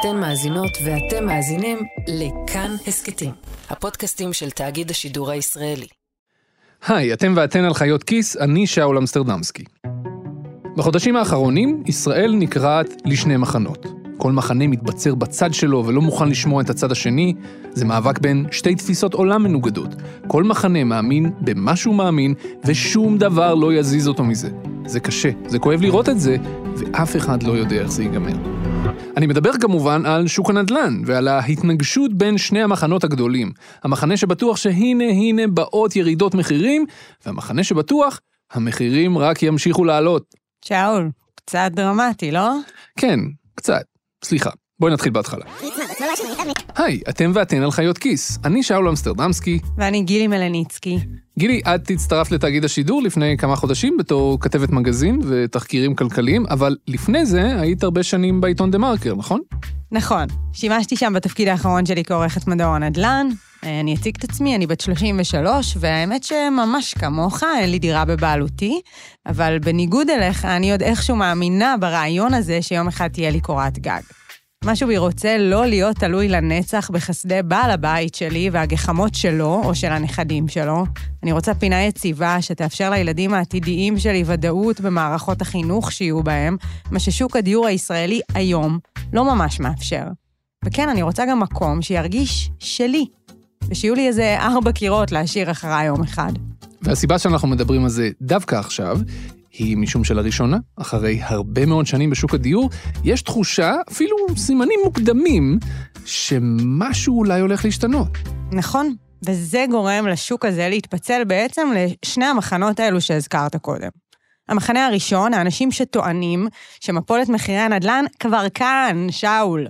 אתן מאזינות ואתם מאזינים לכאן הסכתים, הפודקאסטים של תאגיד השידור הישראלי. היי, אתם ואתן על חיות כיס, אני שאול אמסטרדמסקי. בחודשים האחרונים, ישראל נקרעת לשני מחנות. כל מחנה מתבצר בצד שלו ולא מוכן לשמוע את הצד השני, זה מאבק בין שתי תפיסות עולם מנוגדות. כל מחנה מאמין במה שהוא מאמין, ושום דבר לא יזיז אותו מזה. זה קשה, זה כואב לראות את זה, ואף אחד לא יודע איך זה ייגמר. אני מדבר כמובן על שוק הנדל"ן ועל ההתנגשות בין שני המחנות הגדולים. המחנה שבטוח שהנה הנה באות ירידות מחירים, והמחנה שבטוח, המחירים רק ימשיכו לעלות. שאול, קצת דרמטי, לא? כן, קצת. סליחה, בואי נתחיל בהתחלה. היי, אתם ואתן על חיות כיס. אני שאול אמסטרדמסקי. ואני גילי מלניצקי. גילי, את הצטרפת לתאגיד השידור לפני כמה חודשים בתור כתבת מגזין ותחקירים כלכליים, אבל לפני זה היית הרבה שנים בעיתון דה מרקר, נכון? נכון. שימשתי שם בתפקיד האחרון שלי כעורכת מדור הנדל"ן. אני אציג את עצמי, אני בת 33, והאמת שממש כמוך, אין לי דירה בבעלותי, אבל בניגוד אליך, אני עוד איכשהו מאמינה ברעיון הזה שיום אחד תהיה לי קורת גג. משהו בי רוצה לא להיות תלוי לנצח בחסדי בעל הבית שלי והגחמות שלו או של הנכדים שלו. אני רוצה פינה יציבה שתאפשר לילדים העתידיים שלי ודאות במערכות החינוך שיהיו בהם, מה ששוק הדיור הישראלי היום לא ממש מאפשר. וכן, אני רוצה גם מקום שירגיש שלי, ושיהיו לי איזה ארבע קירות להשאיר אחריי יום אחד. והסיבה שאנחנו מדברים על זה דווקא עכשיו, היא משום שלראשונה, אחרי הרבה מאוד שנים בשוק הדיור, יש תחושה, אפילו סימנים מוקדמים, שמשהו אולי הולך להשתנות. נכון, וזה גורם לשוק הזה להתפצל בעצם לשני המחנות האלו שהזכרת קודם. המחנה הראשון, האנשים שטוענים שמפולת מחירי הנדל"ן כבר כאן, שאול.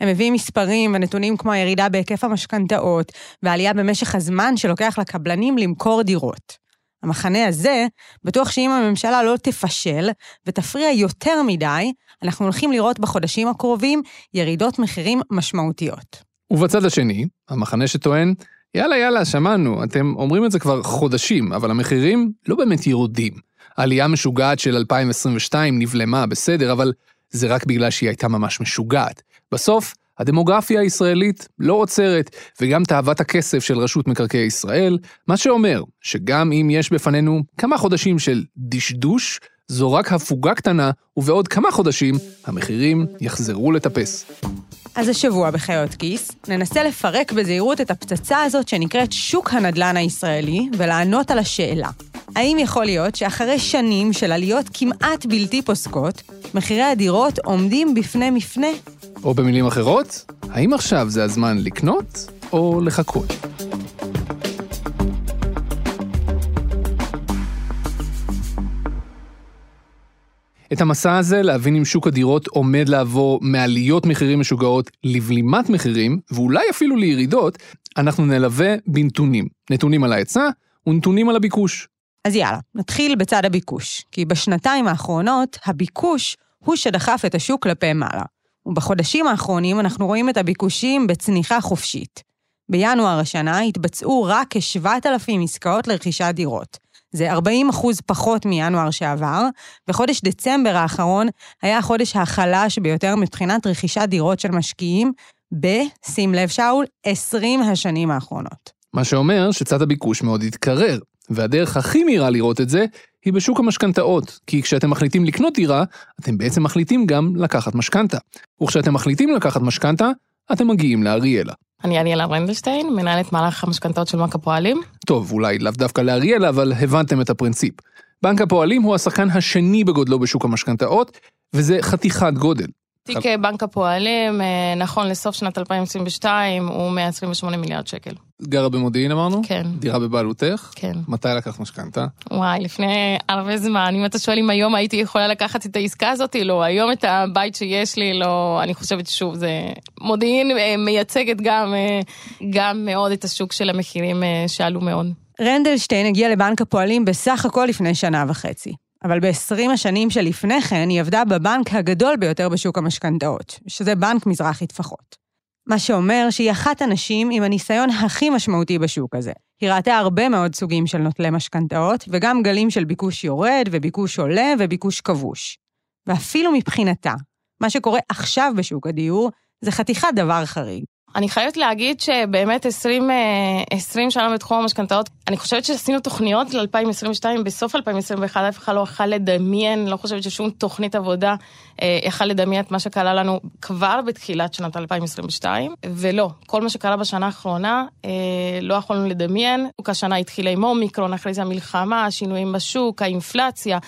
הם מביאים מספרים ונתונים כמו הירידה בהיקף המשכנתאות והעלייה במשך הזמן שלוקח לקבלנים למכור דירות. המחנה הזה בטוח שאם הממשלה לא תפשל ותפריע יותר מדי, אנחנו הולכים לראות בחודשים הקרובים ירידות מחירים משמעותיות. ובצד השני, המחנה שטוען, יאללה יאללה, שמענו, אתם אומרים את זה כבר חודשים, אבל המחירים לא באמת ירודים. העלייה המשוגעת של 2022 נבלמה, בסדר, אבל זה רק בגלל שהיא הייתה ממש משוגעת. בסוף, הדמוגרפיה הישראלית לא עוצרת, וגם תאוות הכסף של רשות מקרקעי ישראל, מה שאומר שגם אם יש בפנינו כמה חודשים של דשדוש, זו רק הפוגה קטנה, ובעוד כמה חודשים המחירים יחזרו לטפס. אז השבוע בחיות כיס, ננסה לפרק בזהירות את הפצצה הזאת שנקראת שוק הנדל"ן הישראלי, ולענות על השאלה, האם יכול להיות שאחרי שנים של עליות כמעט בלתי פוסקות, מחירי הדירות עומדים בפני מפנה? או במילים אחרות, האם עכשיו זה הזמן לקנות או לחכות? את המסע הזה להבין אם שוק הדירות עומד לעבור מעליות מחירים משוגעות לבלימת מחירים, ואולי אפילו לירידות, אנחנו נלווה בנתונים. נתונים על ההיצע ונתונים על הביקוש. אז יאללה, נתחיל בצד הביקוש, כי בשנתיים האחרונות הביקוש הוא שדחף את השוק כלפי מעלה. ובחודשים האחרונים אנחנו רואים את הביקושים בצניחה חופשית. בינואר השנה התבצעו רק כ-7,000 עסקאות לרכישת דירות. זה 40 אחוז פחות מינואר שעבר, וחודש דצמבר האחרון היה החודש החלש ביותר מבחינת רכישת דירות של משקיעים, ב, שים לב שאול, 20 השנים האחרונות. מה שאומר שצד הביקוש מאוד התקרר, והדרך הכי מהירה לראות את זה, היא בשוק המשכנתאות, כי כשאתם מחליטים לקנות דירה, אתם בעצם מחליטים גם לקחת משכנתה. וכשאתם מחליטים לקחת משכנתה, אתם מגיעים לאריאלה. אני אריאלה רנדלשטיין, מנהלת מהלך המשכנתאות של בנק הפועלים. טוב, אולי לאו דווקא לאריאלה, אבל הבנתם את הפרינציפ. בנק הפועלים הוא השחקן השני בגודלו בשוק המשכנתאות, וזה חתיכת גודל. תיק בנק הפועלים, אה, נכון לסוף שנת 2022, הוא 128 מיליארד שקל. גרה במודיעין אמרנו? כן. דירה בבעלותך? כן. מתי לקחת משכנתה? וואי, לפני הרבה זמן. אם אתה שואל אם היום הייתי יכולה לקחת את העסקה הזאת, לא. היום את הבית שיש לי, לא. אני חושבת ששוב, זה... מודיעין אה, מייצגת גם, אה, גם מאוד את השוק של המחירים שעלו מאוד. רנדלשטיין הגיע לבנק הפועלים בסך הכל לפני שנה וחצי. אבל ב-20 השנים שלפני כן היא עבדה בבנק הגדול ביותר בשוק המשכנתאות, שזה בנק מזרחי טפחות. מה שאומר שהיא אחת הנשים עם הניסיון הכי משמעותי בשוק הזה. היא ראתה הרבה מאוד סוגים של נוטלי משכנתאות, וגם גלים של ביקוש יורד, וביקוש עולה, וביקוש כבוש. ואפילו מבחינתה, מה שקורה עכשיו בשוק הדיור, זה חתיכת דבר חריג. אני חייבת להגיד שבאמת 20, 20 אה, שנה בתחום המשכנתאות, אני חושבת שעשינו תוכניות ל-2022, בסוף 2021 אף אחד לא יכל לדמיין, לא חושבת ששום תוכנית עבודה אה, יכל לדמיין את מה שקרה לנו כבר בתחילת שנת 2022, ולא, כל מה שקרה בשנה האחרונה אה, לא יכולנו לדמיין. השנה התחילה עם אומיקרון, אחרי זה המלחמה, השינויים בשוק, האינפלציה,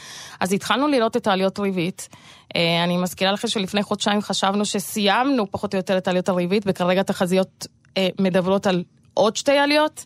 אז התחלנו לראות את העליות ריבית. אה, אני מזכירה לכם שלפני חודשיים חשבנו שסיימנו פחות או יותר את עליות הריבית, וכרגע תחזיות אה, מדברות על עוד שתי עליות.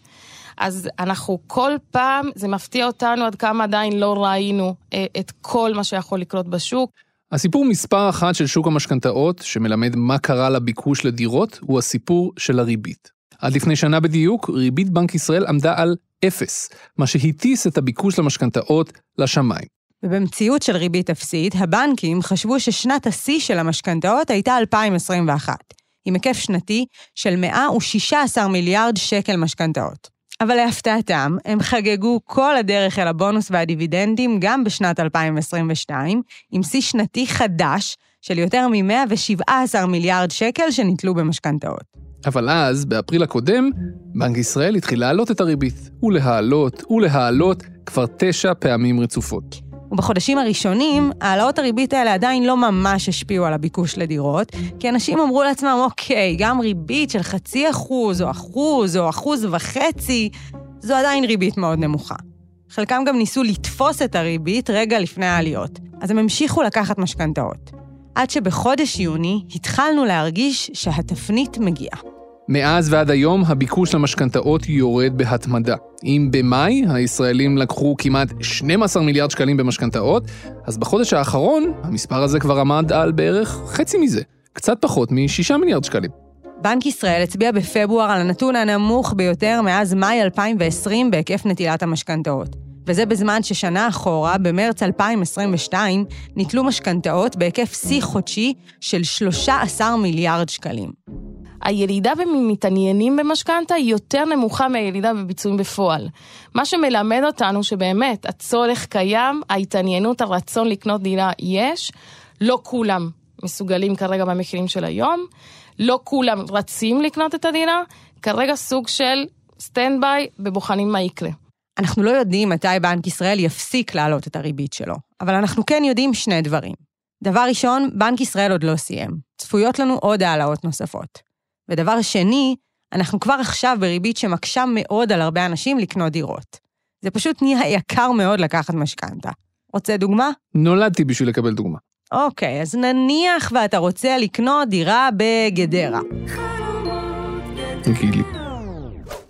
אז אנחנו כל פעם, זה מפתיע אותנו עד כמה עדיין לא ראינו אה, את כל מה שיכול לקרות בשוק. הסיפור מספר אחת של שוק המשכנתאות, שמלמד מה קרה לביקוש לדירות, הוא הסיפור של הריבית. עד לפני שנה בדיוק, ריבית בנק ישראל עמדה על אפס, מה שהטיס את הביקוש למשכנתאות לשמיים. ובמציאות של ריבית אפסית, הבנקים חשבו ששנת השיא של המשכנתאות הייתה 2021, עם היקף שנתי של 116 מיליארד שקל משכנתאות. אבל להפתעתם, הם חגגו כל הדרך אל הבונוס והדיבידנדים גם בשנת 2022, עם שיא שנתי חדש של יותר מ-117 מיליארד שקל שניטלו במשכנתאות. אבל אז, באפריל הקודם, בנק ישראל התחיל להעלות את הריבית, ולהעלות ולהעלות כבר תשע פעמים רצופות. ובחודשים הראשונים, העלאות הריבית האלה עדיין לא ממש השפיעו על הביקוש לדירות, כי אנשים אמרו לעצמם, אוקיי, גם ריבית של חצי אחוז, או אחוז, או אחוז וחצי, זו עדיין ריבית מאוד נמוכה. חלקם גם ניסו לתפוס את הריבית רגע לפני העליות, אז הם המשיכו לקחת משכנתאות. עד שבחודש יוני התחלנו להרגיש שהתפנית מגיעה. מאז ועד היום הביקוש למשכנתאות יורד בהתמדה. אם במאי הישראלים לקחו כמעט 12 מיליארד שקלים במשכנתאות, אז בחודש האחרון המספר הזה כבר עמד על בערך חצי מזה, קצת פחות מ-6 מיליארד שקלים. בנק ישראל הצביע בפברואר על הנתון הנמוך ביותר מאז מאי 2020 בהיקף נטילת המשכנתאות. וזה בזמן ששנה אחורה, במרץ 2022, ניטלו משכנתאות בהיקף שיא חודשי של 13 מיליארד שקלים. הירידה במתעניינים במשכנתה היא יותר נמוכה מהירידה בביצועים בפועל. מה שמלמד אותנו שבאמת הצורך קיים, ההתעניינות, הרצון לקנות דירה יש, לא כולם מסוגלים כרגע במחירים של היום, לא כולם רצים לקנות את הדירה, כרגע סוג של stand by ובוחנים מה יקרה. אנחנו לא יודעים מתי בנק ישראל יפסיק להעלות את הריבית שלו, אבל אנחנו כן יודעים שני דברים. דבר ראשון, בנק ישראל עוד לא סיים. צפויות לנו עוד העלאות נוספות. ודבר שני, אנחנו כבר עכשיו בריבית שמקשה מאוד על הרבה אנשים לקנות דירות. זה פשוט נהיה יקר מאוד לקחת משכנתא. רוצה דוגמה? נולדתי בשביל לקבל דוגמה. אוקיי, אז נניח ואתה רוצה לקנות דירה בגדרה. גילי.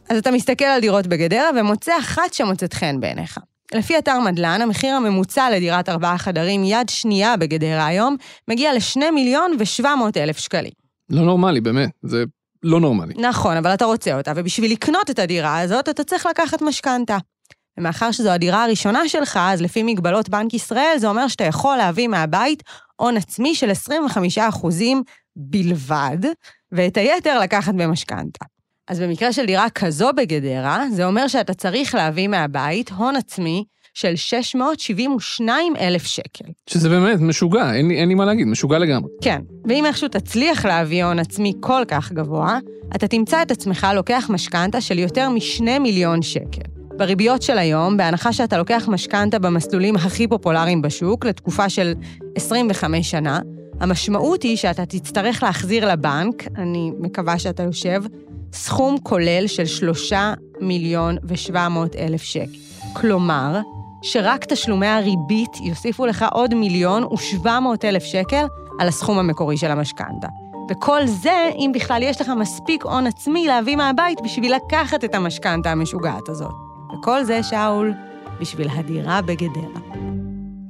אז אתה מסתכל על דירות בגדרה ומוצא אחת שמוצאת חן בעיניך. לפי אתר מדלן, המחיר הממוצע לדירת ארבעה חדרים יד שנייה בגדרה היום מגיע ל-2 מיליון ו-700 אלף שקלים. לא נורמלי, באמת, זה לא נורמלי. נכון, אבל אתה רוצה אותה, ובשביל לקנות את הדירה הזאת, אתה צריך לקחת משכנתה. ומאחר שזו הדירה הראשונה שלך, אז לפי מגבלות בנק ישראל, זה אומר שאתה יכול להביא מהבית הון עצמי של 25% בלבד, ואת היתר לקחת במשכנתה. אז במקרה של דירה כזו בגדרה, זה אומר שאתה צריך להביא מהבית הון עצמי של 672 אלף שקל. שזה באמת משוגע, אין לי, אין לי מה להגיד, משוגע לגמרי. כן, ואם איכשהו תצליח להביא הון עצמי כל כך גבוה, אתה תמצא את עצמך לוקח משכנתה של יותר מ-2 מיליון שקל. בריביות של היום, בהנחה שאתה לוקח משכנתה במסלולים הכי פופולריים בשוק, לתקופה של 25 שנה, המשמעות היא שאתה תצטרך להחזיר לבנק, אני מקווה שאתה יושב, סכום כולל של 3 מיליון ו-700 אלף שקל. כלומר, שרק תשלומי הריבית יוסיפו לך עוד מיליון ושבע מאות אלף שקל על הסכום המקורי של המשכנתה. וכל זה, אם בכלל יש לך מספיק הון עצמי להביא מהבית בשביל לקחת את המשכנתה המשוגעת הזאת. וכל זה, שאול, בשביל הדירה בגדרה.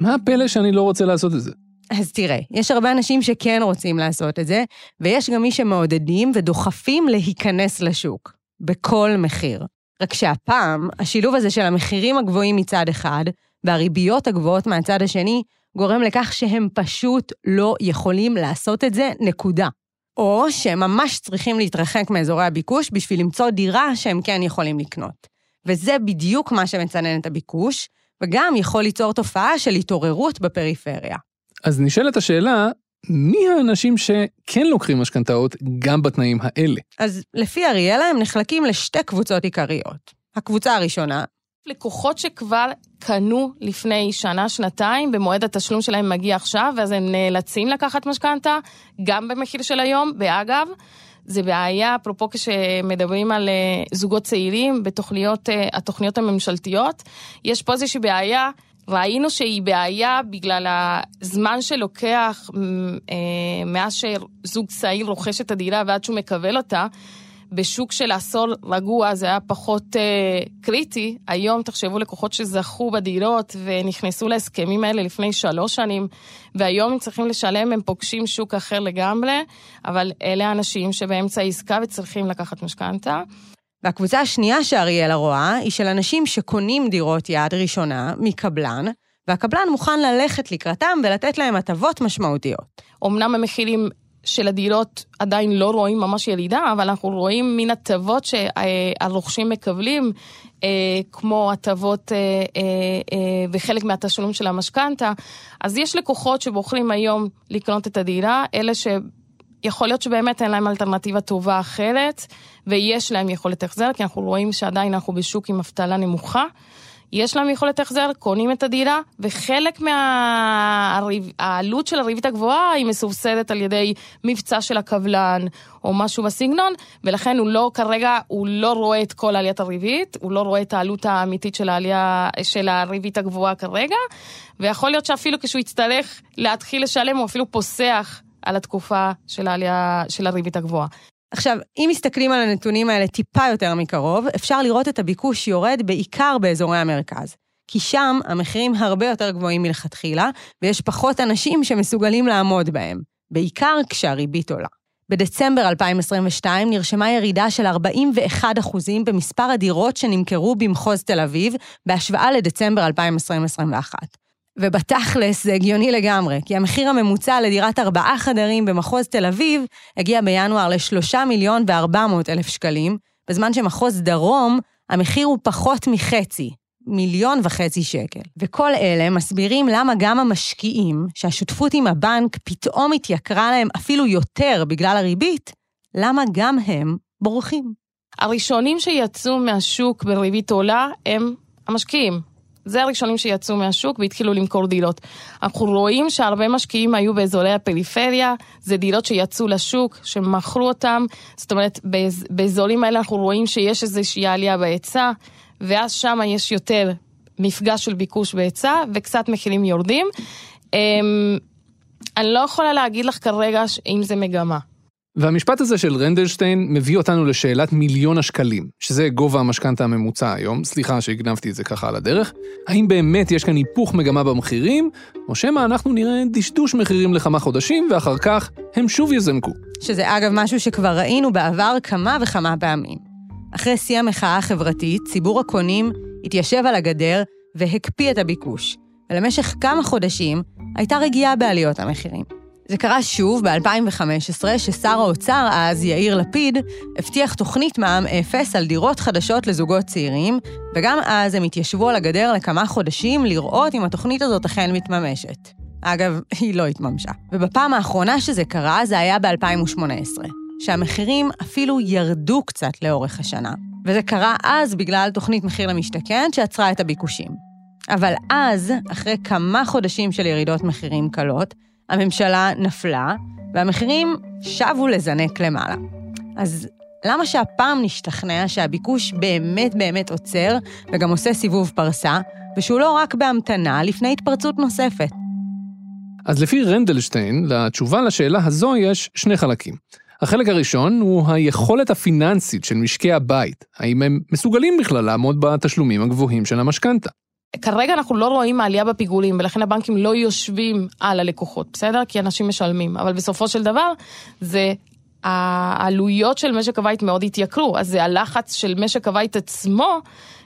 מה הפלא שאני לא רוצה לעשות את זה? אז תראה, יש הרבה אנשים שכן רוצים לעשות את זה, ויש גם מי שמעודדים ודוחפים להיכנס לשוק, בכל מחיר. רק שהפעם, השילוב הזה של המחירים הגבוהים מצד אחד, והריביות הגבוהות מהצד השני, גורם לכך שהם פשוט לא יכולים לעשות את זה, נקודה. או שהם ממש צריכים להתרחק מאזורי הביקוש בשביל למצוא דירה שהם כן יכולים לקנות. וזה בדיוק מה שמצנן את הביקוש, וגם יכול ליצור תופעה של התעוררות בפריפריה. אז נשאלת השאלה, מי האנשים שכן לוקחים משכנתאות גם בתנאים האלה? אז לפי אריאלה הם נחלקים לשתי קבוצות עיקריות. הקבוצה הראשונה, לקוחות שכבר קנו לפני שנה, שנתיים, במועד התשלום שלהם מגיע עכשיו, ואז הם נאלצים לקחת משכנתה, גם במחיר של היום, ואגב, זה בעיה, אפרופו כשמדברים על אה, זוגות צעירים בתוכניות, אה, התוכניות הממשלתיות, יש פה איזושהי בעיה. ראינו שהיא בעיה בגלל הזמן שלוקח אה, מאז שזוג צעיר רוכש את הדירה ועד שהוא מקבל אותה. בשוק של עשור רגוע זה היה פחות אה, קריטי. היום תחשבו לקוחות שזכו בדירות ונכנסו להסכמים האלה לפני שלוש שנים, והיום הם צריכים לשלם, הם פוגשים שוק אחר לגמרי, אבל אלה האנשים שבאמצע העסקה וצריכים לקחת משכנתה. והקבוצה השנייה שאריאלה רואה היא של אנשים שקונים דירות יד ראשונה מקבלן, והקבלן מוכן ללכת לקראתם ולתת להם הטבות משמעותיות. אמנם המחירים של הדירות עדיין לא רואים ממש ירידה, אבל אנחנו רואים מין הטבות שהרוכשים מקבלים, אה, כמו הטבות אה, אה, וחלק מהתשלום של המשכנתה. אז יש לקוחות שבוחרים היום לקנות את הדירה, אלה ש... יכול להיות שבאמת אין להם אלטרנטיבה טובה אחרת, ויש להם יכולת החזר, כי אנחנו רואים שעדיין אנחנו בשוק עם אבטלה נמוכה. יש להם יכולת החזר, קונים את הדירה, וחלק מהעלות של הריבית הגבוהה היא מסובסדת על ידי מבצע של הקבלן או משהו בסגנון, ולכן הוא לא, כרגע, הוא לא רואה את כל עליית הריבית, הוא לא רואה את העלות האמיתית של העלייה, של הריבית הגבוהה כרגע, ויכול להיות שאפילו כשהוא יצטרך להתחיל לשלם, הוא אפילו פוסח על התקופה של העלייה, של הריבית הגבוהה. עכשיו, אם מסתכלים על הנתונים האלה טיפה יותר מקרוב, אפשר לראות את הביקוש יורד בעיקר באזורי המרכז. כי שם המחירים הרבה יותר גבוהים מלכתחילה, ויש פחות אנשים שמסוגלים לעמוד בהם, בעיקר כשהריבית עולה. בדצמבר 2022 נרשמה ירידה של 41% במספר הדירות שנמכרו במחוז תל אביב, בהשוואה לדצמבר 2021. ובתכלס זה הגיוני לגמרי, כי המחיר הממוצע לדירת ארבעה חדרים במחוז תל אביב הגיע בינואר לשלושה מיליון וארבע מאות אלף שקלים, בזמן שמחוז דרום, המחיר הוא פחות מחצי, מיליון וחצי שקל. וכל אלה מסבירים למה גם המשקיעים, שהשותפות עם הבנק פתאום התייקרה להם אפילו יותר בגלל הריבית, למה גם הם בורחים. הראשונים שיצאו מהשוק בריבית עולה הם המשקיעים. זה הראשונים שיצאו מהשוק והתחילו למכור דירות. אנחנו רואים שהרבה משקיעים היו באזורי הפריפריה, זה דירות שיצאו לשוק, שמכרו אותם, זאת אומרת, באזורים האלה אנחנו רואים שיש איזושהי עלייה בהיצע, ואז שם יש יותר מפגש של ביקוש בהיצע, וקצת מחירים יורדים. אמ, אני לא יכולה להגיד לך כרגע אם זה מגמה. והמשפט הזה של רנדלשטיין מביא אותנו לשאלת מיליון השקלים, שזה גובה המשכנתה הממוצע היום, סליחה שהגנבתי את זה ככה על הדרך. האם באמת יש כאן היפוך מגמה במחירים, או שמא אנחנו נראה דשדוש מחירים לכמה חודשים, ואחר כך הם שוב יזנקו. שזה אגב משהו שכבר ראינו בעבר כמה וכמה פעמים. אחרי שיא המחאה החברתית, ציבור הקונים התיישב על הגדר והקפיא את הביקוש, ולמשך כמה חודשים הייתה רגיעה בעליות המחירים. זה קרה שוב ב-2015, ששר האוצר אז, יאיר לפיד, הבטיח תוכנית מע"מ אפס על דירות חדשות לזוגות צעירים, וגם אז הם התיישבו על הגדר לכמה חודשים לראות אם התוכנית הזאת אכן מתממשת. אגב, היא לא התממשה. ובפעם האחרונה שזה קרה, זה היה ב-2018, שהמחירים אפילו ירדו קצת לאורך השנה. וזה קרה אז בגלל תוכנית מחיר למשתכן שעצרה את הביקושים. אבל אז, אחרי כמה חודשים של ירידות מחירים קלות, הממשלה נפלה, והמחירים שבו לזנק למעלה. אז למה שהפעם נשתכנע שהביקוש באמת באמת עוצר וגם עושה סיבוב פרסה, ושהוא לא רק בהמתנה לפני התפרצות נוספת? אז לפי רנדלשטיין, לתשובה לשאלה הזו יש שני חלקים. החלק הראשון הוא היכולת הפיננסית של משקי הבית, האם הם מסוגלים בכלל לעמוד בתשלומים הגבוהים של המשכנתה. כרגע אנחנו לא רואים העלייה בפיגורים, ולכן הבנקים לא יושבים על הלקוחות, בסדר? כי אנשים משלמים. אבל בסופו של דבר, זה העלויות של משק הבית מאוד התייקרו, אז זה הלחץ של משק הבית עצמו,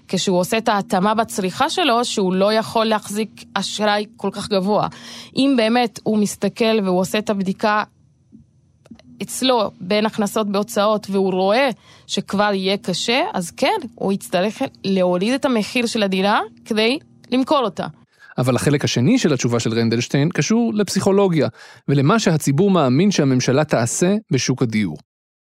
כשהוא עושה את ההתאמה בצריכה שלו, שהוא לא יכול להחזיק אשראי כל כך גבוה. אם באמת הוא מסתכל והוא עושה את הבדיקה אצלו בין הכנסות בהוצאות והוא רואה שכבר יהיה קשה, אז כן, הוא יצטרך להוריד את המחיר של הדירה כדי למכור אותה. אבל החלק השני של התשובה של רנדלשטיין קשור לפסיכולוגיה, ולמה שהציבור מאמין שהממשלה תעשה בשוק הדיור.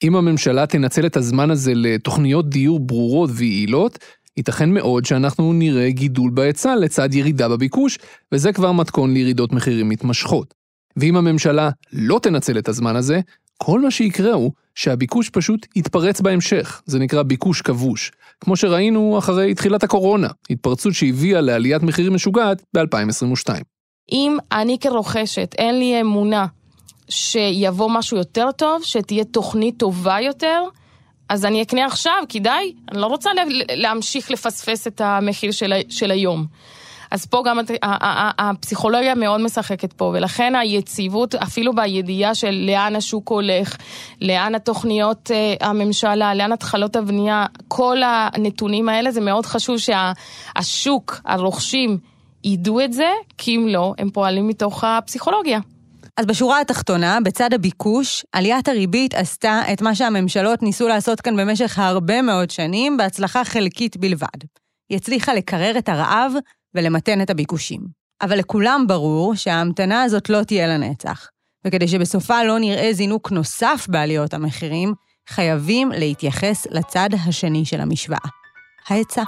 אם הממשלה תנצל את הזמן הזה לתוכניות דיור ברורות ויעילות, ייתכן מאוד שאנחנו נראה גידול בהיצע לצד ירידה בביקוש, וזה כבר מתכון לירידות מחירים מתמשכות. ואם הממשלה לא תנצל את הזמן הזה, כל מה שיקרה הוא שהביקוש פשוט יתפרץ בהמשך, זה נקרא ביקוש כבוש, כמו שראינו אחרי תחילת הקורונה, התפרצות שהביאה לעליית מחירים משוגעת ב-2022. אם אני כרוכשת, אין לי אמונה שיבוא משהו יותר טוב, שתהיה תוכנית טובה יותר, אז אני אקנה עכשיו, כדאי, אני לא רוצה להמשיך לפספס את המחיר של, של היום. אז פה גם הפסיכולוגיה מאוד משחקת פה, ולכן היציבות, אפילו בידיעה של לאן השוק הולך, לאן התוכניות אה, הממשלה, לאן התחלות הבנייה, כל הנתונים האלה, זה מאוד חשוב שהשוק, הרוכשים, ידעו את זה, כי אם לא, הם פועלים מתוך הפסיכולוגיה. אז בשורה התחתונה, בצד הביקוש, עליית הריבית עשתה את מה שהממשלות ניסו לעשות כאן במשך הרבה מאוד שנים, בהצלחה חלקית בלבד. היא הצליחה לקרר את הרעב ולמתן את הביקושים. אבל לכולם ברור שההמתנה הזאת לא תהיה לנצח, וכדי שבסופה לא נראה זינוק נוסף בעליות המחירים, חייבים להתייחס לצד השני של המשוואה, ההיצע.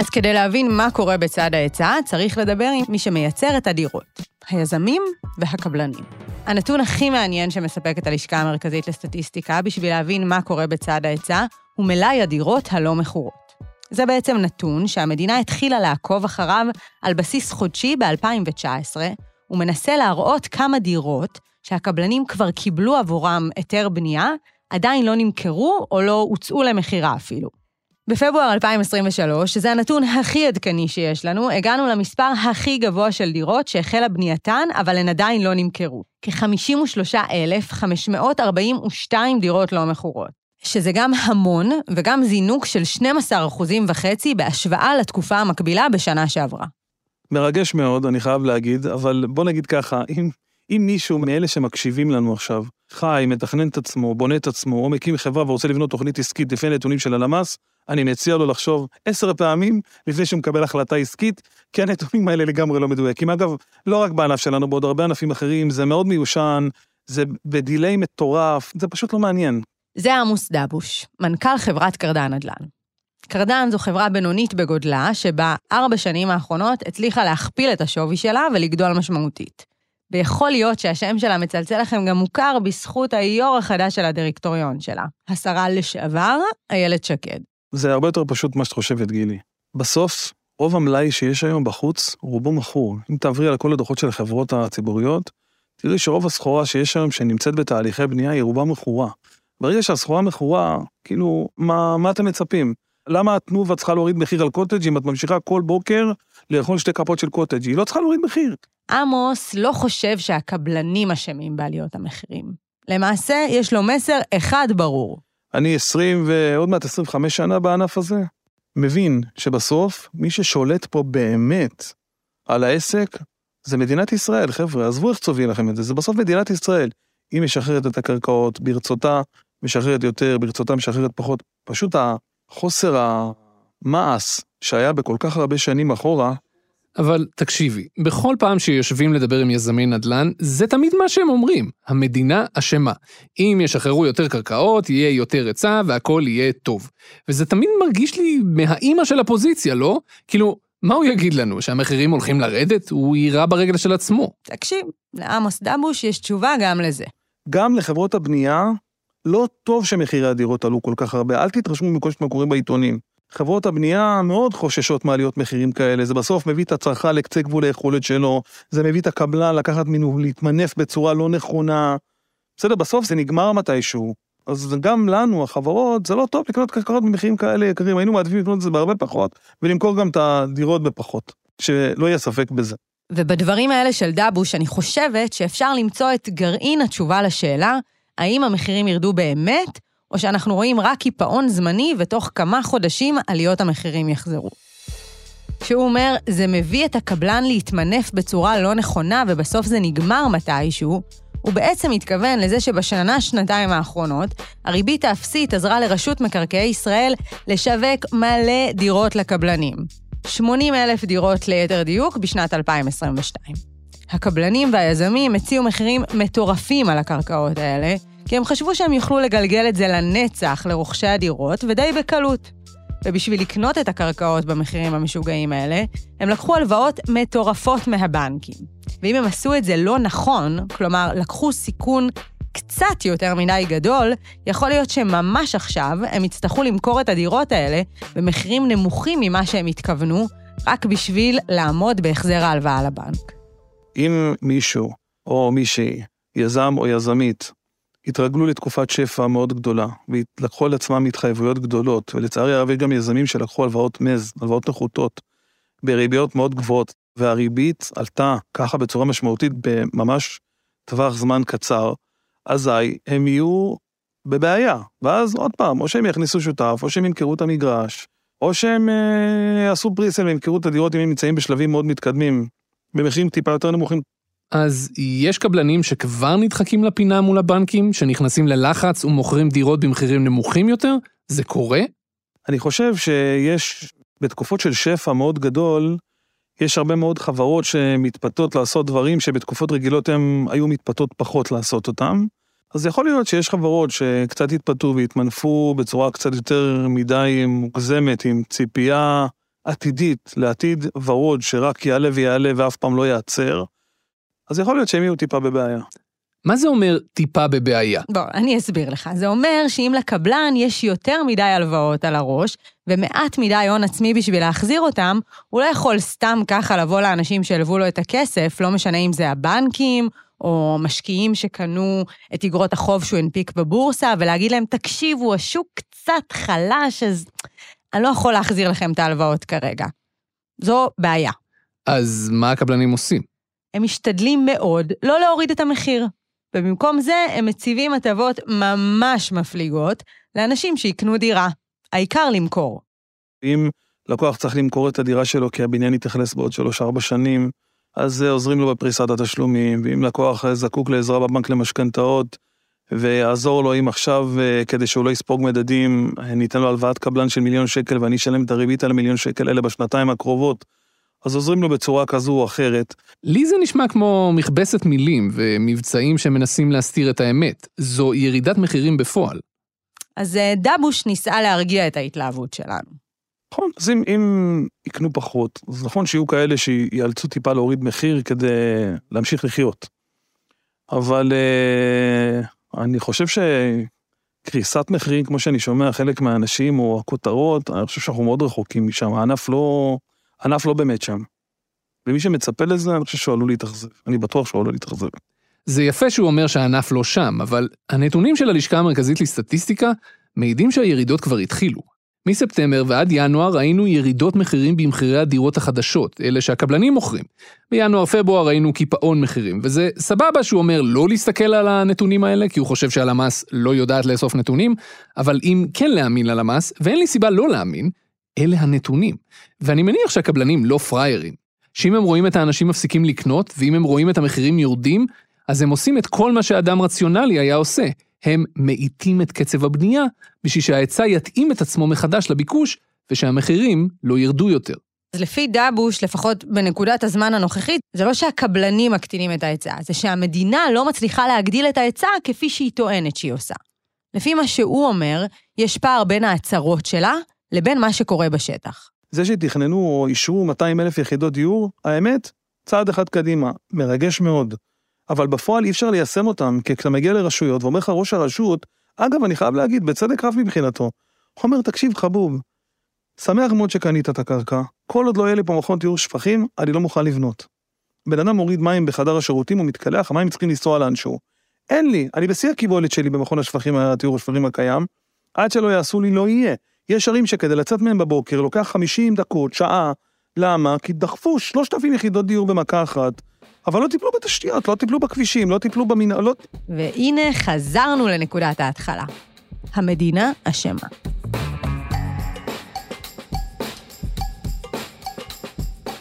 אז כדי להבין מה קורה בצד ההיצע, צריך לדבר עם מי שמייצר את הדירות, היזמים והקבלנים. הנתון הכי מעניין שמספקת הלשכה המרכזית לסטטיסטיקה בשביל להבין מה קורה בצד ההיצע, הוא מלאי הדירות הלא מכורות. זה בעצם נתון שהמדינה התחילה לעקוב אחריו על בסיס חודשי ב-2019, ומנסה להראות כמה דירות שהקבלנים כבר קיבלו עבורם היתר בנייה, עדיין לא נמכרו או לא הוצאו למכירה אפילו. בפברואר 2023, שזה הנתון הכי עדכני שיש לנו, הגענו למספר הכי גבוה של דירות שהחלה בנייתן, אבל הן עדיין לא נמכרו. כ-53,542 דירות לא מכורות. שזה גם המון, וגם זינוק של 12 אחוזים וחצי בהשוואה לתקופה המקבילה בשנה שעברה. מרגש מאוד, אני חייב להגיד, אבל בוא נגיד ככה, אם, אם מישהו מאלה שמקשיבים לנו עכשיו, חי, מתכנן את עצמו, בונה את עצמו, או מקים חברה ורוצה לבנות תוכנית עסקית לפי הנתונים של הלמ"ס, אני מציע לו לחשוב עשר פעמים לפני שהוא מקבל החלטה עסקית, כי הנתונים האלה לגמרי לא מדויקים. אגב, לא רק בענף שלנו, בעוד הרבה ענפים אחרים, זה מאוד מיושן, זה בדיליי מטורף, זה פשוט לא מעניין. זה עמוס דבוש, מנכ"ל חברת קרדן נדל"ן. קרדן זו חברה בינונית בגודלה, שבה ארבע שנים האחרונות הצליחה להכפיל את השווי שלה ולגדול משמעותית. ויכול להיות שהשם שלה מצלצל לכם גם מוכר בזכות היו"ר החדש של הדירקטוריון שלה, השרה לשעבר, איילת שקד. זה הרבה יותר פשוט ממה שאת חושבת, גילי. בסוף, רוב המלאי שיש היום בחוץ, רובו מכור. אם תעברי על כל הדוחות של החברות הציבוריות, תראי שרוב הסחורה שיש היום שנמצאת בתהליכי בנייה היא רובה מכורה. ברגע שהסחורה מכורה, כאילו, מה, מה אתם מצפים? למה התנובה צריכה להוריד מחיר על קוטג' אם את ממשיכה כל בוקר לאכול שתי כפות של קוטג'? היא לא צריכה להוריד מחיר. עמוס לא חושב שהקבלנים אשמים בעליות המחירים. למעשה, יש לו מסר אחד ברור. אני 20 ועוד מעט 25 שנה בענף הזה, מבין שבסוף מי ששולט פה באמת על העסק זה מדינת ישראל, חבר'ה, עזבו איך צובעים לכם את זה, זה בסוף מדינת ישראל. היא משחררת את הקרקעות, ברצותה משחררת יותר, ברצותה משחררת פחות. פשוט החוסר המעש שהיה בכל כך הרבה שנים אחורה, אבל תקשיבי, בכל פעם שיושבים לדבר עם יזמי נדל"ן, זה תמיד מה שהם אומרים, המדינה אשמה. אם ישחררו יותר קרקעות, יהיה יותר היצע והכל יהיה טוב. וזה תמיד מרגיש לי מהאימא של הפוזיציה, לא? כאילו, מה הוא יגיד לנו, שהמחירים הולכים לרדת? הוא יירה ברגל של עצמו. תקשיב, לעמוס דבוש יש תשובה גם לזה. גם לחברות הבנייה, לא טוב שמחירי הדירות עלו כל כך הרבה, אל תתרשמו מכל שאתם קוראים בעיתונים. חברות הבנייה מאוד חוששות מעליות מחירים כאלה, זה בסוף מביא את הצרכן לקצה גבול היכולת שלו, זה מביא את הקבלן לקחת ממנו, להתמנף בצורה לא נכונה. בסדר, בסוף זה נגמר מתישהו. אז גם לנו, החברות, זה לא טוב לקנות קרקעות במחירים כאלה יקרים, היינו מעדיפים לקנות את זה בהרבה פחות, ולמכור גם את הדירות בפחות, שלא יהיה ספק בזה. ובדברים האלה של דבוש, אני חושבת שאפשר למצוא את גרעין התשובה לשאלה, האם המחירים ירדו באמת, או שאנחנו רואים רק קיפאון זמני ותוך כמה חודשים עליות המחירים יחזרו. כשהוא אומר, זה מביא את הקבלן להתמנף בצורה לא נכונה ובסוף זה נגמר מתישהו, הוא בעצם מתכוון לזה שבשנה-שנתיים האחרונות, הריבית האפסית עזרה לרשות מקרקעי ישראל לשווק מלא דירות לקבלנים. 80 אלף דירות ליתר דיוק בשנת 2022. הקבלנים והיזמים הציעו מחירים מטורפים על הקרקעות האלה, כי הם חשבו שהם יוכלו לגלגל את זה לנצח לרוכשי הדירות, ודי בקלות. ובשביל לקנות את הקרקעות במחירים המשוגעים האלה, הם לקחו הלוואות מטורפות מהבנקים. ואם הם עשו את זה לא נכון, כלומר, לקחו סיכון קצת יותר מדי גדול, יכול להיות שממש עכשיו הם יצטרכו למכור את הדירות האלה במחירים נמוכים ממה שהם התכוונו, רק בשביל לעמוד בהחזר ההלוואה לבנק. אם מישהו או מישהי, יזם או יזמית, התרגלו לתקופת שפע מאוד גדולה, ולקחו על עצמם התחייבויות גדולות, ולצערי הרב יש גם יזמים שלקחו הלוואות מז, הלוואות נחותות, בריביות מאוד גבוהות, והריבית עלתה ככה בצורה משמעותית בממש טווח זמן קצר, אזי הם יהיו בבעיה. ואז עוד פעם, או שהם יכניסו שותף, או שהם ימכרו את המגרש, או שהם אה, יעשו פריסל וימכרו את הדירות אם הם נמצאים בשלבים מאוד מתקדמים, במחירים טיפה יותר נמוכים. אז יש קבלנים שכבר נדחקים לפינה מול הבנקים, שנכנסים ללחץ ומוכרים דירות במחירים נמוכים יותר? זה קורה? אני חושב שיש, בתקופות של שפע מאוד גדול, יש הרבה מאוד חברות שמתפתות לעשות דברים שבתקופות רגילות הן היו מתפתות פחות לעשות אותם. אז יכול להיות שיש חברות שקצת התפתו והתמנפו בצורה קצת יותר מדי מוגזמת, עם ציפייה עתידית לעתיד ורוד שרק יעלה ויעלה ואף פעם לא ייעצר, אז יכול להיות שהם יהיו טיפה בבעיה. מה זה אומר טיפה בבעיה? בוא, אני אסביר לך. זה אומר שאם לקבלן יש יותר מדי הלוואות על הראש, ומעט מדי הון עצמי בשביל להחזיר אותם, הוא לא יכול סתם ככה לבוא לאנשים שהלוו לו את הכסף, לא משנה אם זה הבנקים, או משקיעים שקנו את אגרות החוב שהוא הנפיק בבורסה, ולהגיד להם, תקשיבו, השוק קצת חלש, אז אני לא יכול להחזיר לכם את ההלוואות כרגע. זו בעיה. אז מה הקבלנים עושים? הם משתדלים מאוד לא להוריד את המחיר. ובמקום זה הם מציבים הטבות ממש מפליגות לאנשים שיקנו דירה. העיקר למכור. אם לקוח צריך למכור את הדירה שלו כי הבניין יתאכלס בעוד 3-4 שנים, אז עוזרים לו בפריסת התשלומים, ואם לקוח זקוק לעזרה בבנק למשכנתאות, ויעזור לו אם עכשיו, כדי שהוא לא יספוג מדדים, ניתן לו הלוואת קבלן של מיליון שקל ואני אשלם את הריבית על המיליון שקל האלה בשנתיים הקרובות, אז עוזרים לו בצורה כזו או אחרת. לי זה נשמע כמו מכבסת מילים ומבצעים שמנסים להסתיר את האמת. זו ירידת מחירים בפועל. אז אה, דבוש ניסה להרגיע את ההתלהבות שלנו. נכון, אז אם, אם יקנו פחות, אז נכון שיהיו כאלה שיאלצו טיפה להוריד מחיר כדי להמשיך לחיות. אבל uh, אני חושב שקריסת מחירים, כמו שאני שומע חלק מהאנשים, או הכותרות, אני חושב שאנחנו מאוד רחוקים משם, הענף לא, הענף לא באמת שם. ומי שמצפה לזה, אני חושב שהוא עלול להתאכזב. אני בטוח שהוא עלול להתאכזב. זה יפה שהוא אומר שהענף לא שם, אבל הנתונים של הלשכה המרכזית לסטטיסטיקה מעידים שהירידות כבר התחילו. מספטמבר ועד ינואר ראינו ירידות מחירים במחירי הדירות החדשות, אלה שהקבלנים מוכרים. בינואר-פברואר ראינו קיפאון מחירים, וזה סבבה שהוא אומר לא להסתכל על הנתונים האלה, כי הוא חושב שהלמ"ס לא יודעת לאסוף נתונים, אבל אם כן להאמין ללמ"ס, ואין לי סיבה לא להאמין, אלה הנתונים. ואני מניח שהקבלנים לא פראיירים. שאם הם רואים את האנשים מפסיקים לקנות, ואם הם רואים את המחירים יורדים, אז הם עושים את כל מה שאדם רציונלי היה עושה. הם מאיטים את קצב הבנייה, בשביל שההיצע יתאים את עצמו מחדש לביקוש, ושהמחירים לא ירדו יותר. אז לפי דבוש, לפחות בנקודת הזמן הנוכחית, זה לא שהקבלנים מקטינים את ההיצע, זה שהמדינה לא מצליחה להגדיל את ההיצע כפי שהיא טוענת שהיא עושה. לפי מה שהוא אומר, יש פער בין ההצהרות שלה לבין מה שקורה בשטח. זה שתכננו או אישרו 200 אלף יחידות דיור, האמת, צעד אחד קדימה, מרגש מאוד. אבל בפועל אי אפשר ליישם אותם, כי כשאתה מגיע לרשויות ואומר לך ראש הרשות, אגב, אני חייב להגיד, בצדק רב מבחינתו, הוא אומר, תקשיב, חבוב, שמח מאוד שקנית את הקרקע, כל עוד לא יהיה לי פה מכון טיהור שפכים, אני לא מוכן לבנות. בן אדם מוריד מים בחדר השירותים, הוא מתקלח, המים צריכים לנסוע לאנשהו. אין לי, אני בשיא הקיבולת שלי במכון השפכים, הטיהור השפכים הקיים, עד שלא יעשו לי, לא יהיה. יש ערים שכדי לצאת מהם בבוקר לוקח 50 דקות, שעה. למה? כי דחפו 3,000 יחידות דיור במכה אחת, אבל לא טיפלו בתשתיות, לא טיפלו בכבישים, לא טיפלו במנהלות. והנה חזרנו לנקודת ההתחלה. המדינה אשמה.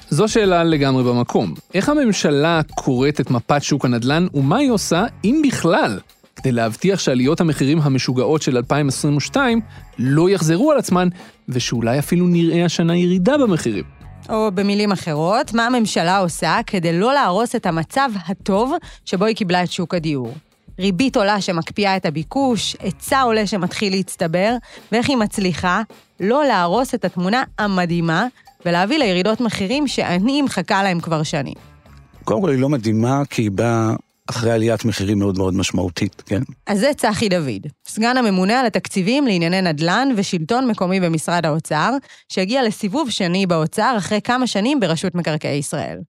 זו שאלה לגמרי במקום. איך הממשלה קוראת את מפת שוק הנדל"ן, ומה היא עושה, אם בכלל, כדי להבטיח שעליות המחירים המשוגעות של 2022 לא יחזרו על עצמן, ושאולי אפילו נראה השנה ירידה במחירים. או במילים אחרות, מה הממשלה עושה כדי לא להרוס את המצב הטוב שבו היא קיבלה את שוק הדיור. ריבית עולה שמקפיאה את הביקוש, היצע עולה שמתחיל להצטבר, ואיך היא מצליחה לא להרוס את התמונה המדהימה ולהביא לירידות מחירים שאני מחכה להם כבר שנים. קודם כל היא לא מדהימה, כי היא באה אחרי עליית מחירים מאוד מאוד משמעותית, כן? אז זה צחי דוד, סגן הממונה על התקציבים לענייני נדל"ן ושלטון מקומי במשרד האוצר, שהגיע לסיבוב שני באוצר אחרי כמה שנים ברשות מקרקעי ישראל.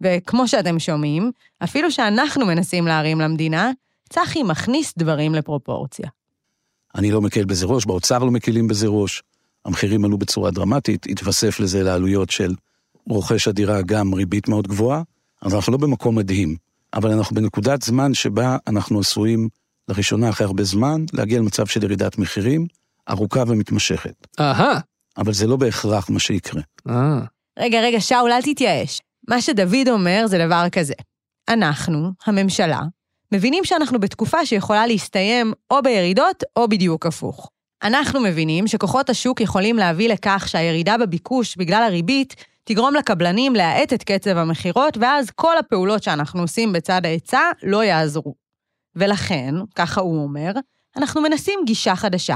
וכמו שאתם שומעים, אפילו שאנחנו מנסים להרים למדינה, צחי מכניס דברים לפרופורציה. אני לא מקל בזה ראש, באוצר לא מקלים בזה ראש. המחירים עלו בצורה דרמטית, התווסף לזה לעלויות של רוכש הדירה גם ריבית מאוד גבוהה, אז אנחנו לא במקום מדהים. אבל אנחנו בנקודת זמן שבה אנחנו עשויים, לראשונה אחרי הרבה זמן, להגיע למצב של ירידת מחירים ארוכה ומתמשכת. אהה. אבל זה לא בהכרח מה שיקרה. אה. רגע, רגע, שאול, אל תתייאש. מה שדוד אומר זה דבר כזה. אנחנו, הממשלה, מבינים שאנחנו בתקופה שיכולה להסתיים או בירידות או בדיוק הפוך. אנחנו מבינים שכוחות השוק יכולים להביא לכך שהירידה בביקוש בגלל הריבית תגרום לקבלנים להאט את קצב המכירות, ואז כל הפעולות שאנחנו עושים בצד ההיצע לא יעזרו. ולכן, ככה הוא אומר, אנחנו מנסים גישה חדשה.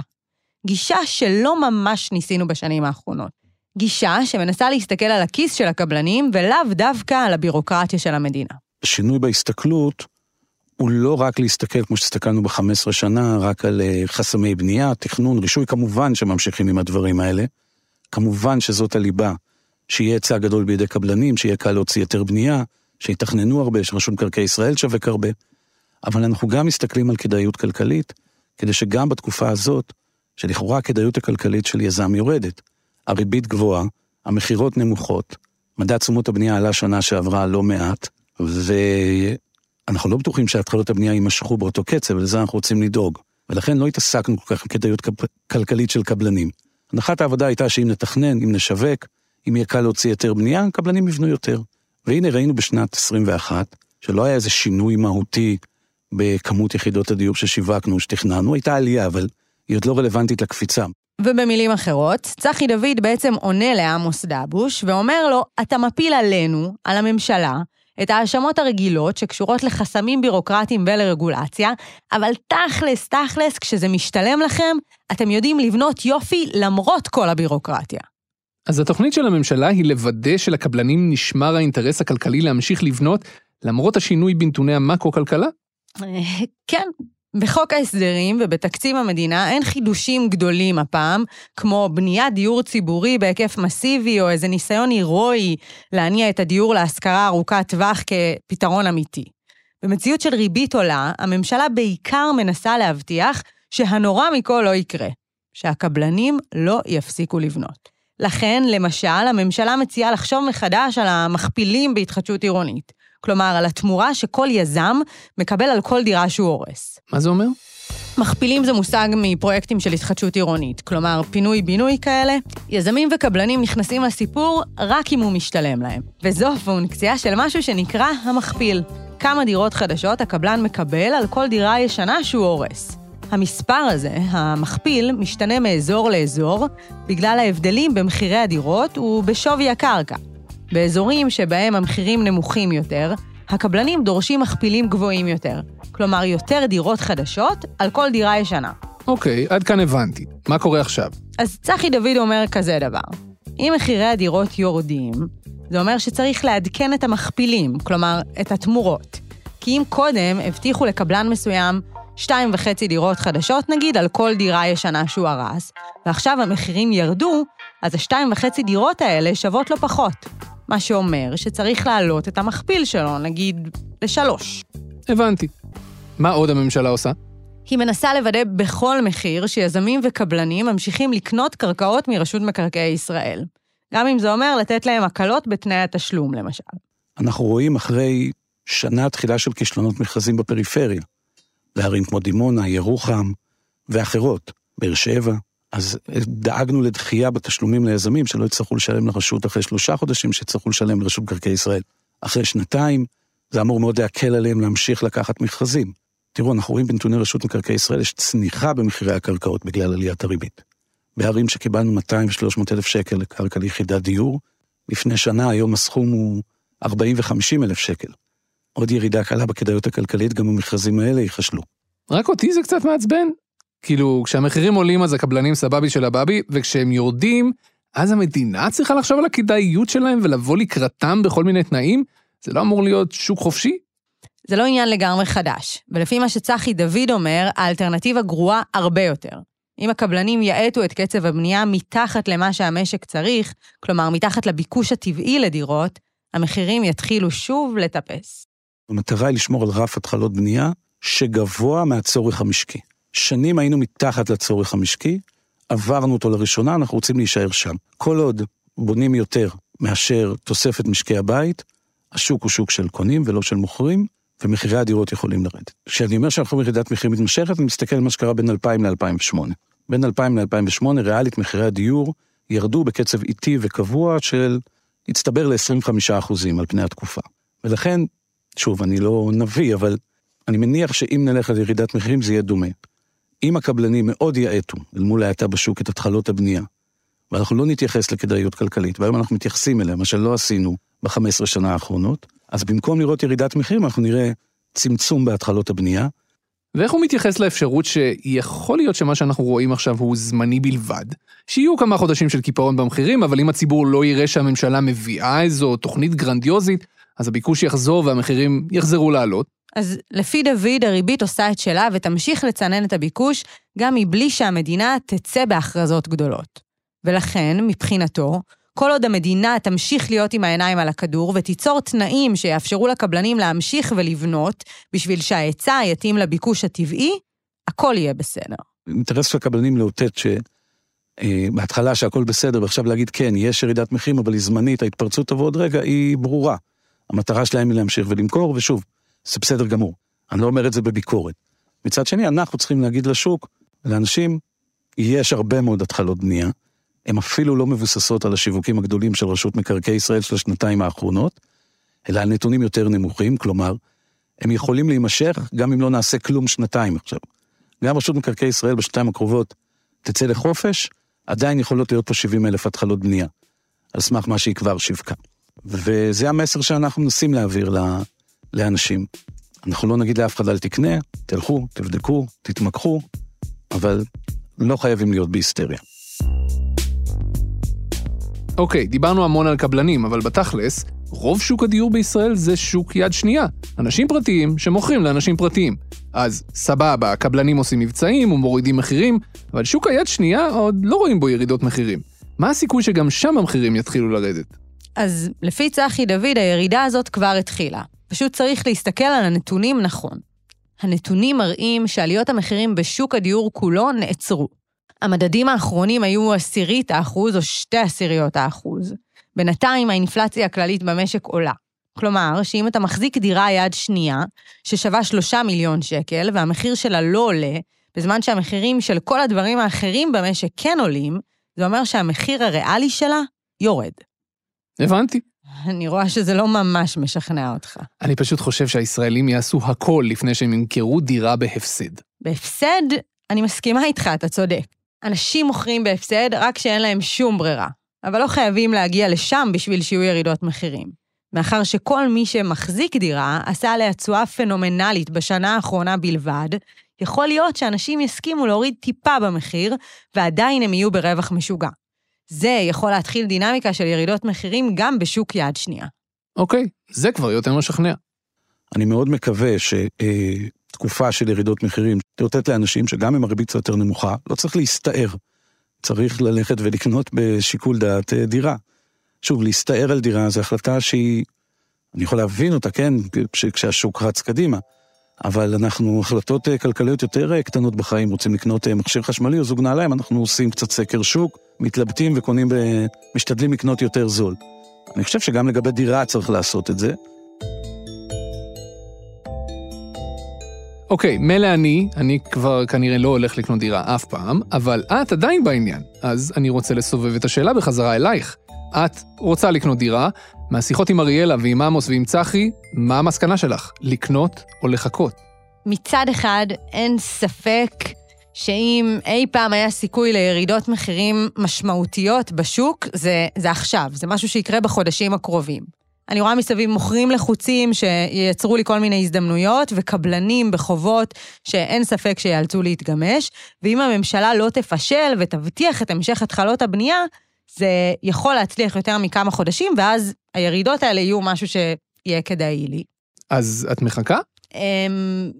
גישה שלא ממש ניסינו בשנים האחרונות. גישה שמנסה להסתכל על הכיס של הקבלנים ולאו דווקא על הבירוקרטיה של המדינה. שינוי בהסתכלות הוא לא רק להסתכל, כמו שהסתכלנו ב-15 שנה, רק על אה, חסמי בנייה, תכנון, רישוי, כמובן שממשיכים עם הדברים האלה. כמובן שזאת הליבה, שיהיה היצע גדול בידי קבלנים, שיהיה קל להוציא היתר בנייה, שיתכננו הרבה, שרשות מקרקעי ישראל שווק הרבה. אבל אנחנו גם מסתכלים על כדאיות כלכלית, כדי שגם בתקופה הזאת, שלכאורה הכדאיות הכלכלית של יזם יורדת, הריבית גבוהה, המכירות נמוכות, מדד תשומות הבנייה עלה שנה שעברה לא מעט, ואנחנו לא בטוחים שהתחלות הבנייה יימשכו באותו קצב, ולזה אנחנו רוצים לדאוג. ולכן לא התעסקנו כל כך עם כדאיות כלכלית של קבלנים. הנחת העבודה הייתה שאם נתכנן, אם נשווק, אם יהיה קל להוציא היתר בנייה, קבלנים יבנו יותר. והנה ראינו בשנת 21, שלא היה איזה שינוי מהותי בכמות יחידות הדיור ששיווקנו, שתכננו, הייתה עלייה, אבל היא עוד לא רלוונטית לקפיצה. ובמילים אחרות, צחי דוד בעצם עונה לעמוס דבוש ואומר לו, אתה מפיל עלינו, על הממשלה, את ההאשמות הרגילות שקשורות לחסמים בירוקרטיים ולרגולציה, אבל תכלס, תכלס, כשזה משתלם לכם, אתם יודעים לבנות יופי למרות כל הבירוקרטיה. אז התוכנית של הממשלה היא לוודא שלקבלנים נשמר האינטרס הכלכלי להמשיך לבנות למרות השינוי בנתוני המקרו-כלכלה? כן. בחוק ההסדרים ובתקציב המדינה אין חידושים גדולים הפעם, כמו בניית דיור ציבורי בהיקף מסיבי או איזה ניסיון הירואי להניע את הדיור להשכרה ארוכת טווח כפתרון אמיתי. במציאות של ריבית עולה, הממשלה בעיקר מנסה להבטיח שהנורא מכל לא יקרה, שהקבלנים לא יפסיקו לבנות. לכן, למשל, הממשלה מציעה לחשוב מחדש על המכפילים בהתחדשות עירונית. כלומר, על התמורה שכל יזם מקבל על כל דירה שהוא הורס. מה זה אומר? מכפילים זה מושג מפרויקטים של התחדשות עירונית, כלומר פינוי-בינוי כאלה. יזמים וקבלנים נכנסים לסיפור רק אם הוא משתלם להם. וזו פונקציה של משהו שנקרא המכפיל. כמה דירות חדשות הקבלן מקבל על כל דירה ישנה שהוא הורס. המספר הזה, המכפיל, משתנה מאזור לאזור בגלל ההבדלים במחירי הדירות ובשווי הקרקע. באזורים שבהם המחירים נמוכים יותר, הקבלנים דורשים מכפילים גבוהים יותר, כלומר יותר דירות חדשות על כל דירה ישנה. אוקיי, עד כאן הבנתי. מה קורה עכשיו? אז צחי דוד אומר כזה דבר, אם מחירי הדירות יורדים, זה אומר שצריך לעדכן את המכפילים, כלומר, את התמורות. כי אם קודם הבטיחו לקבלן מסוים שתיים וחצי דירות חדשות נגיד על כל דירה ישנה שהוא הרס, ועכשיו המחירים ירדו, אז השתיים וחצי דירות האלה שוות לו פחות. מה שאומר שצריך להעלות את המכפיל שלו, נגיד, לשלוש. הבנתי. מה עוד הממשלה עושה? היא מנסה לוודא בכל מחיר שיזמים וקבלנים ממשיכים לקנות קרקעות מרשות מקרקעי ישראל. גם אם זה אומר לתת להם הקלות בתנאי התשלום, למשל. אנחנו רואים אחרי שנה תחילה של כישלונות מכרזים בפריפריה, בערים כמו דימונה, ירוחם ואחרות, באר שבע, אז דאגנו לדחייה בתשלומים ליזמים, שלא יצטרכו לשלם לרשות אחרי שלושה חודשים, שיצטרכו לשלם לרשות מקרקעי ישראל אחרי שנתיים. זה אמור מאוד להקל עליהם להמשיך לקחת מכרזים. תראו, אנחנו רואים בנתוני רשות מקרקעי ישראל, יש צניחה במחירי הקרקעות בגלל עליית הריבית. בערים שקיבלנו 200 ו-300 אלף שקל לקרקע ליחידת דיור, לפני שנה, היום הסכום הוא 40 ו-50 אלף שקל. עוד ירידה קלה בכדאיות הכלכלית, גם המכרזים האלה ייכשלו. רק אותי זה קצת מעצבן. כאילו, כשהמחירים עולים אז הקבלנים סבבי של הבאבי, וכשהם יורדים, אז המדינה צריכה לחשוב על הכדאיות שלהם ולבוא לקראתם בכל מיני תנאים? זה לא אמור להיות שוק חופשי? זה לא עניין לגמרי חדש, ולפי מה שצחי דוד אומר, האלטרנטיבה גרועה הרבה יותר. אם הקבלנים יאטו את קצב הבנייה מתחת למה שהמשק צריך, כלומר מתחת לביקוש הטבעי לדירות, המחירים יתחילו שוב לטפס. המטרה היא לשמור על רף התחלות בנייה שגבוה מהצורך המשקי. שנים היינו מתחת לצורך המשקי, עברנו אותו לראשונה, אנחנו רוצים להישאר שם. כל עוד בונים יותר מאשר תוספת משקי הבית, השוק הוא שוק של קונים ולא של מוכרים, ומחירי הדירות יכולים לרדת. כשאני אומר שאנחנו בירידת מחירים מתמשכת, אני מסתכל על מה שקרה בין 2000 ל-2008. בין 2000 ל-2008, ריאלית מחירי הדיור ירדו בקצב איטי וקבוע של, הצטבר ל-25% על פני התקופה. ולכן, שוב, אני לא נביא, אבל אני מניח שאם נלך על ירידת מחירים זה יהיה דומה. אם הקבלנים מאוד יאטו אל מול ההאטה בשוק את התחלות הבנייה, ואנחנו לא נתייחס לכדאיות כלכלית, והיום אנחנו מתייחסים אליה, מה שלא עשינו ב-15 שנה האחרונות, אז במקום לראות ירידת מחירים, אנחנו נראה צמצום בהתחלות הבנייה. ואיך הוא מתייחס לאפשרות שיכול להיות שמה שאנחנו רואים עכשיו הוא זמני בלבד? שיהיו כמה חודשים של קיפאון במחירים, אבל אם הציבור לא יראה שהממשלה מביאה איזו תוכנית גרנדיוזית, אז הביקוש יחזור והמחירים יחזרו לעלות. אז לפי דוד, הריבית עושה את שלה ותמשיך לצנן את הביקוש, גם מבלי שהמדינה תצא בהכרזות גדולות. ולכן, מבחינתו, כל עוד המדינה תמשיך להיות עם העיניים על הכדור ותיצור תנאים שיאפשרו לקבלנים להמשיך ולבנות בשביל שההיצע יתאים לביקוש הטבעי, הכל יהיה בסדר. אינטרס של הקבלנים לאותת שבהתחלה שהכל בסדר, ועכשיו להגיד כן, יש ירידת מחירים, אבל היא זמנית, ההתפרצות תבוא עוד רגע, היא ברורה. המטרה שלהם היא להמשיך ולמכור, ושוב, זה בסדר גמור. אני לא אומר את זה בביקורת. מצד שני, אנחנו צריכים להגיד לשוק, לאנשים, יש הרבה מאוד התחלות בנייה, הן אפילו לא מבוססות על השיווקים הגדולים של רשות מקרקעי ישראל של השנתיים האחרונות, אלא על נתונים יותר נמוכים, כלומר, הם יכולים להימשך גם אם לא נעשה כלום שנתיים עכשיו. גם רשות מקרקעי ישראל בשנתיים הקרובות תצא לחופש, עדיין יכולות להיות פה 70 אלף התחלות בנייה, על סמך מה שהיא כבר שיווקה. וזה המסר שאנחנו מנסים להעביר לאנשים. אנחנו לא נגיד לאף אחד אל תקנה, תלכו, תבדקו, תתמקחו, אבל לא חייבים להיות בהיסטריה. אוקיי, דיברנו המון על קבלנים, אבל בתכלס, רוב שוק הדיור בישראל זה שוק יד שנייה. אנשים פרטיים שמוכרים לאנשים פרטיים. אז סבבה, הקבלנים עושים מבצעים ומורידים מחירים, אבל שוק היד שנייה עוד לא רואים בו ירידות מחירים. מה הסיכוי שגם שם המחירים יתחילו לרדת? אז לפי צחי דוד, הירידה הזאת כבר התחילה. פשוט צריך להסתכל על הנתונים נכון. הנתונים מראים שעליות המחירים בשוק הדיור כולו נעצרו. המדדים האחרונים היו עשירית האחוז או שתי עשיריות האחוז. בינתיים האינפלציה הכללית במשק עולה. כלומר, שאם אתה מחזיק דירה יד שנייה, ששווה שלושה מיליון שקל, והמחיר שלה לא עולה, בזמן שהמחירים של כל הדברים האחרים במשק כן עולים, זה אומר שהמחיר הריאלי שלה יורד. הבנתי. אני רואה שזה לא ממש משכנע אותך. אני פשוט חושב שהישראלים יעשו הכל לפני שהם ימכרו דירה בהפסד. בהפסד, אני מסכימה איתך, אתה צודק. אנשים מוכרים בהפסד רק כשאין להם שום ברירה, אבל לא חייבים להגיע לשם בשביל שיהיו ירידות מחירים. מאחר שכל מי שמחזיק דירה עשה עליה תשואה פנומנלית בשנה האחרונה בלבד, יכול להיות שאנשים יסכימו להוריד טיפה במחיר, ועדיין הם יהיו ברווח משוגע. זה יכול להתחיל דינמיקה של ירידות מחירים גם בשוק יד שנייה. אוקיי, זה כבר יותר משכנע. אני מאוד מקווה שתקופה של ירידות מחירים תאותת לאנשים שגם אם הריבית יותר נמוכה, לא צריך להסתער. צריך ללכת ולקנות בשיקול דעת אה, דירה. שוב, להסתער על דירה זו החלטה שהיא, אני יכול להבין אותה, כן, כשהשוק רץ קדימה, אבל אנחנו, החלטות אה, כלכליות יותר אה, קטנות בחיים, רוצים לקנות מכשיר חשמלי או זוג נעליים, אנחנו עושים קצת סקר שוק, מתלבטים וקונים, ב... משתדלים לקנות יותר זול. אני חושב שגם לגבי דירה צריך לעשות את זה. אוקיי, מילא אני, אני כבר כנראה לא הולך לקנות דירה אף פעם, אבל את עדיין בעניין, אז אני רוצה לסובב את השאלה בחזרה אלייך. את רוצה לקנות דירה, מהשיחות עם אריאלה ועם עמוס ועם צחי, מה המסקנה שלך? לקנות או לחכות? מצד אחד, אין ספק שאם אי פעם היה סיכוי לירידות מחירים משמעותיות בשוק, זה, זה עכשיו, זה משהו שיקרה בחודשים הקרובים. אני רואה מסביב מוכרים לחוצים שייצרו לי כל מיני הזדמנויות, וקבלנים בחובות שאין ספק שיאלצו להתגמש, ואם הממשלה לא תפשל ותבטיח את המשך התחלות הבנייה, זה יכול להצליח יותר מכמה חודשים, ואז הירידות האלה יהיו משהו שיהיה כדאי לי. אז את מחכה? אמ,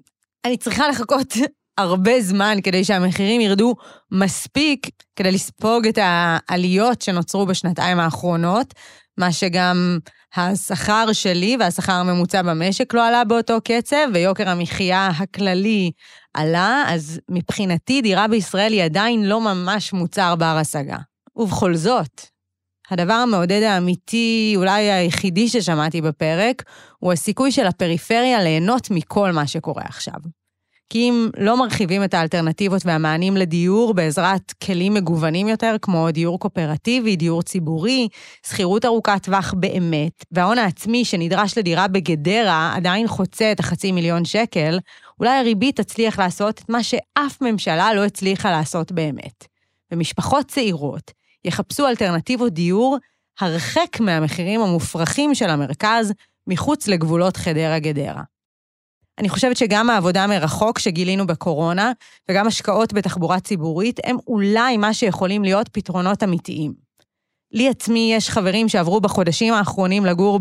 אני צריכה לחכות הרבה זמן כדי שהמחירים ירדו מספיק כדי לספוג את העליות שנוצרו בשנתיים האחרונות, מה שגם השכר שלי והשכר הממוצע במשק לא עלה באותו קצב, ויוקר המחיה הכללי עלה, אז מבחינתי דירה בישראל היא עדיין לא ממש מוצר בר השגה. ובכל זאת, הדבר המעודד האמיתי, אולי היחידי ששמעתי בפרק, הוא הסיכוי של הפריפריה ליהנות מכל מה שקורה עכשיו. אם לא מרחיבים את האלטרנטיבות והמענים לדיור בעזרת כלים מגוונים יותר, כמו דיור קואופרטיבי, דיור ציבורי, שכירות ארוכת טווח באמת, וההון העצמי שנדרש לדירה בגדרה עדיין חוצה את החצי מיליון שקל, אולי הריבית תצליח לעשות את מה שאף ממשלה לא הצליחה לעשות באמת. ומשפחות צעירות יחפשו אלטרנטיבות דיור הרחק מהמחירים המופרכים של המרכז, מחוץ לגבולות חדרה-גדרה. אני חושבת שגם העבודה מרחוק שגילינו בקורונה, וגם השקעות בתחבורה ציבורית, הם אולי מה שיכולים להיות פתרונות אמיתיים. לי עצמי יש חברים שעברו בחודשים האחרונים לגור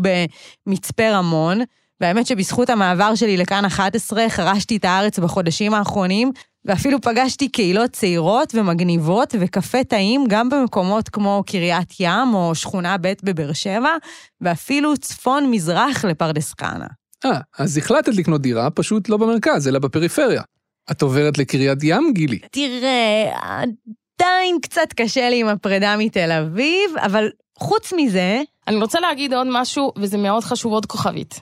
במצפה רמון, והאמת שבזכות המעבר שלי לכאן 11 חרשתי את הארץ בחודשים האחרונים, ואפילו פגשתי קהילות צעירות ומגניבות וקפה טעים גם במקומות כמו קריית ים או שכונה ב' בבאר שבע, ואפילו צפון-מזרח לפרדס חנה. אה, אז החלטת לקנות דירה, פשוט לא במרכז, אלא בפריפריה. את עוברת לקריית ים, גילי? תראה, עדיין קצת קשה לי עם הפרידה מתל אביב, אבל חוץ מזה... אני רוצה להגיד עוד משהו, וזה מאוד חשוב, עוד כוכבית.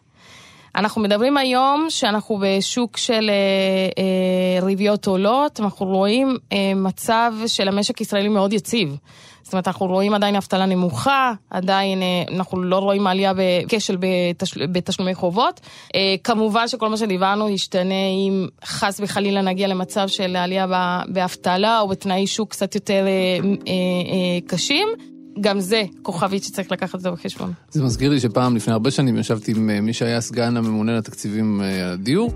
אנחנו מדברים היום שאנחנו בשוק של אה, אה, ריביות עולות, אנחנו רואים אה, מצב של המשק הישראלי מאוד יציב. זאת אומרת, אנחנו רואים עדיין אבטלה נמוכה, עדיין אה, אנחנו לא רואים עלייה בכשל בתשל, בתשלומי חובות. אה, כמובן שכל מה שדיברנו ישתנה אם חס וחלילה נגיע למצב של עלייה באבטלה או בתנאי שוק קצת יותר אה, קשים. גם זה כוכבית שצריך לקחת זה בחשבון. זה מזכיר לי שפעם, לפני הרבה שנים, ישבתי עם מי שהיה סגן הממונה לתקציבים הדיור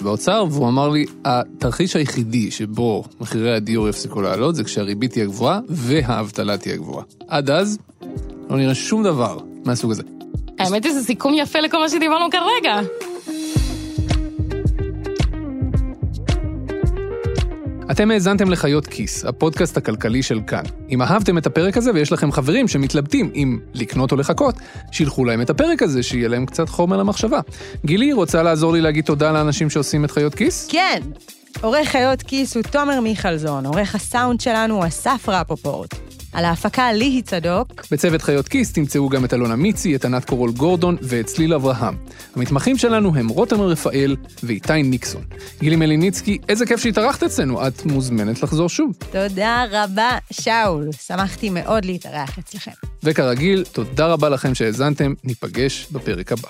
באוצר, והוא אמר לי, התרחיש היחידי שבו מחירי הדיור יפסיקו לעלות זה כשהריבית תהיה גבוהה והאבטלה תהיה גבוהה. עד אז, לא נראה שום דבר מהסוג הזה. האמת היא זה סיכום יפה לכל מה שדיברנו כרגע. אתם האזנתם לחיות כיס, הפודקאסט הכלכלי של כאן. אם אהבתם את הפרק הזה ויש לכם חברים שמתלבטים אם לקנות או לחכות, שילחו להם את הפרק הזה, שיהיה להם קצת חומר למחשבה. גילי, רוצה לעזור לי להגיד תודה לאנשים שעושים את חיות כיס? כן. עורך חיות כיס הוא תומר מיכלזון, עורך הסאונד שלנו הוא אסף רפופורט. על ההפקה ליהי צדוק. בצוות חיות כיס תמצאו גם את אלונה מיצי, את ענת קורול גורדון ואת צליל אברהם. המתמחים שלנו הם רותם רפאל ואיתי ניקסון. גילי מליניצקי, איזה כיף שהתארחת אצלנו, את מוזמנת לחזור שוב. תודה רבה, שאול. שמחתי מאוד להתארח אצלכם. וכרגיל, תודה רבה לכם שהאזנתם, ניפגש בפרק הבא.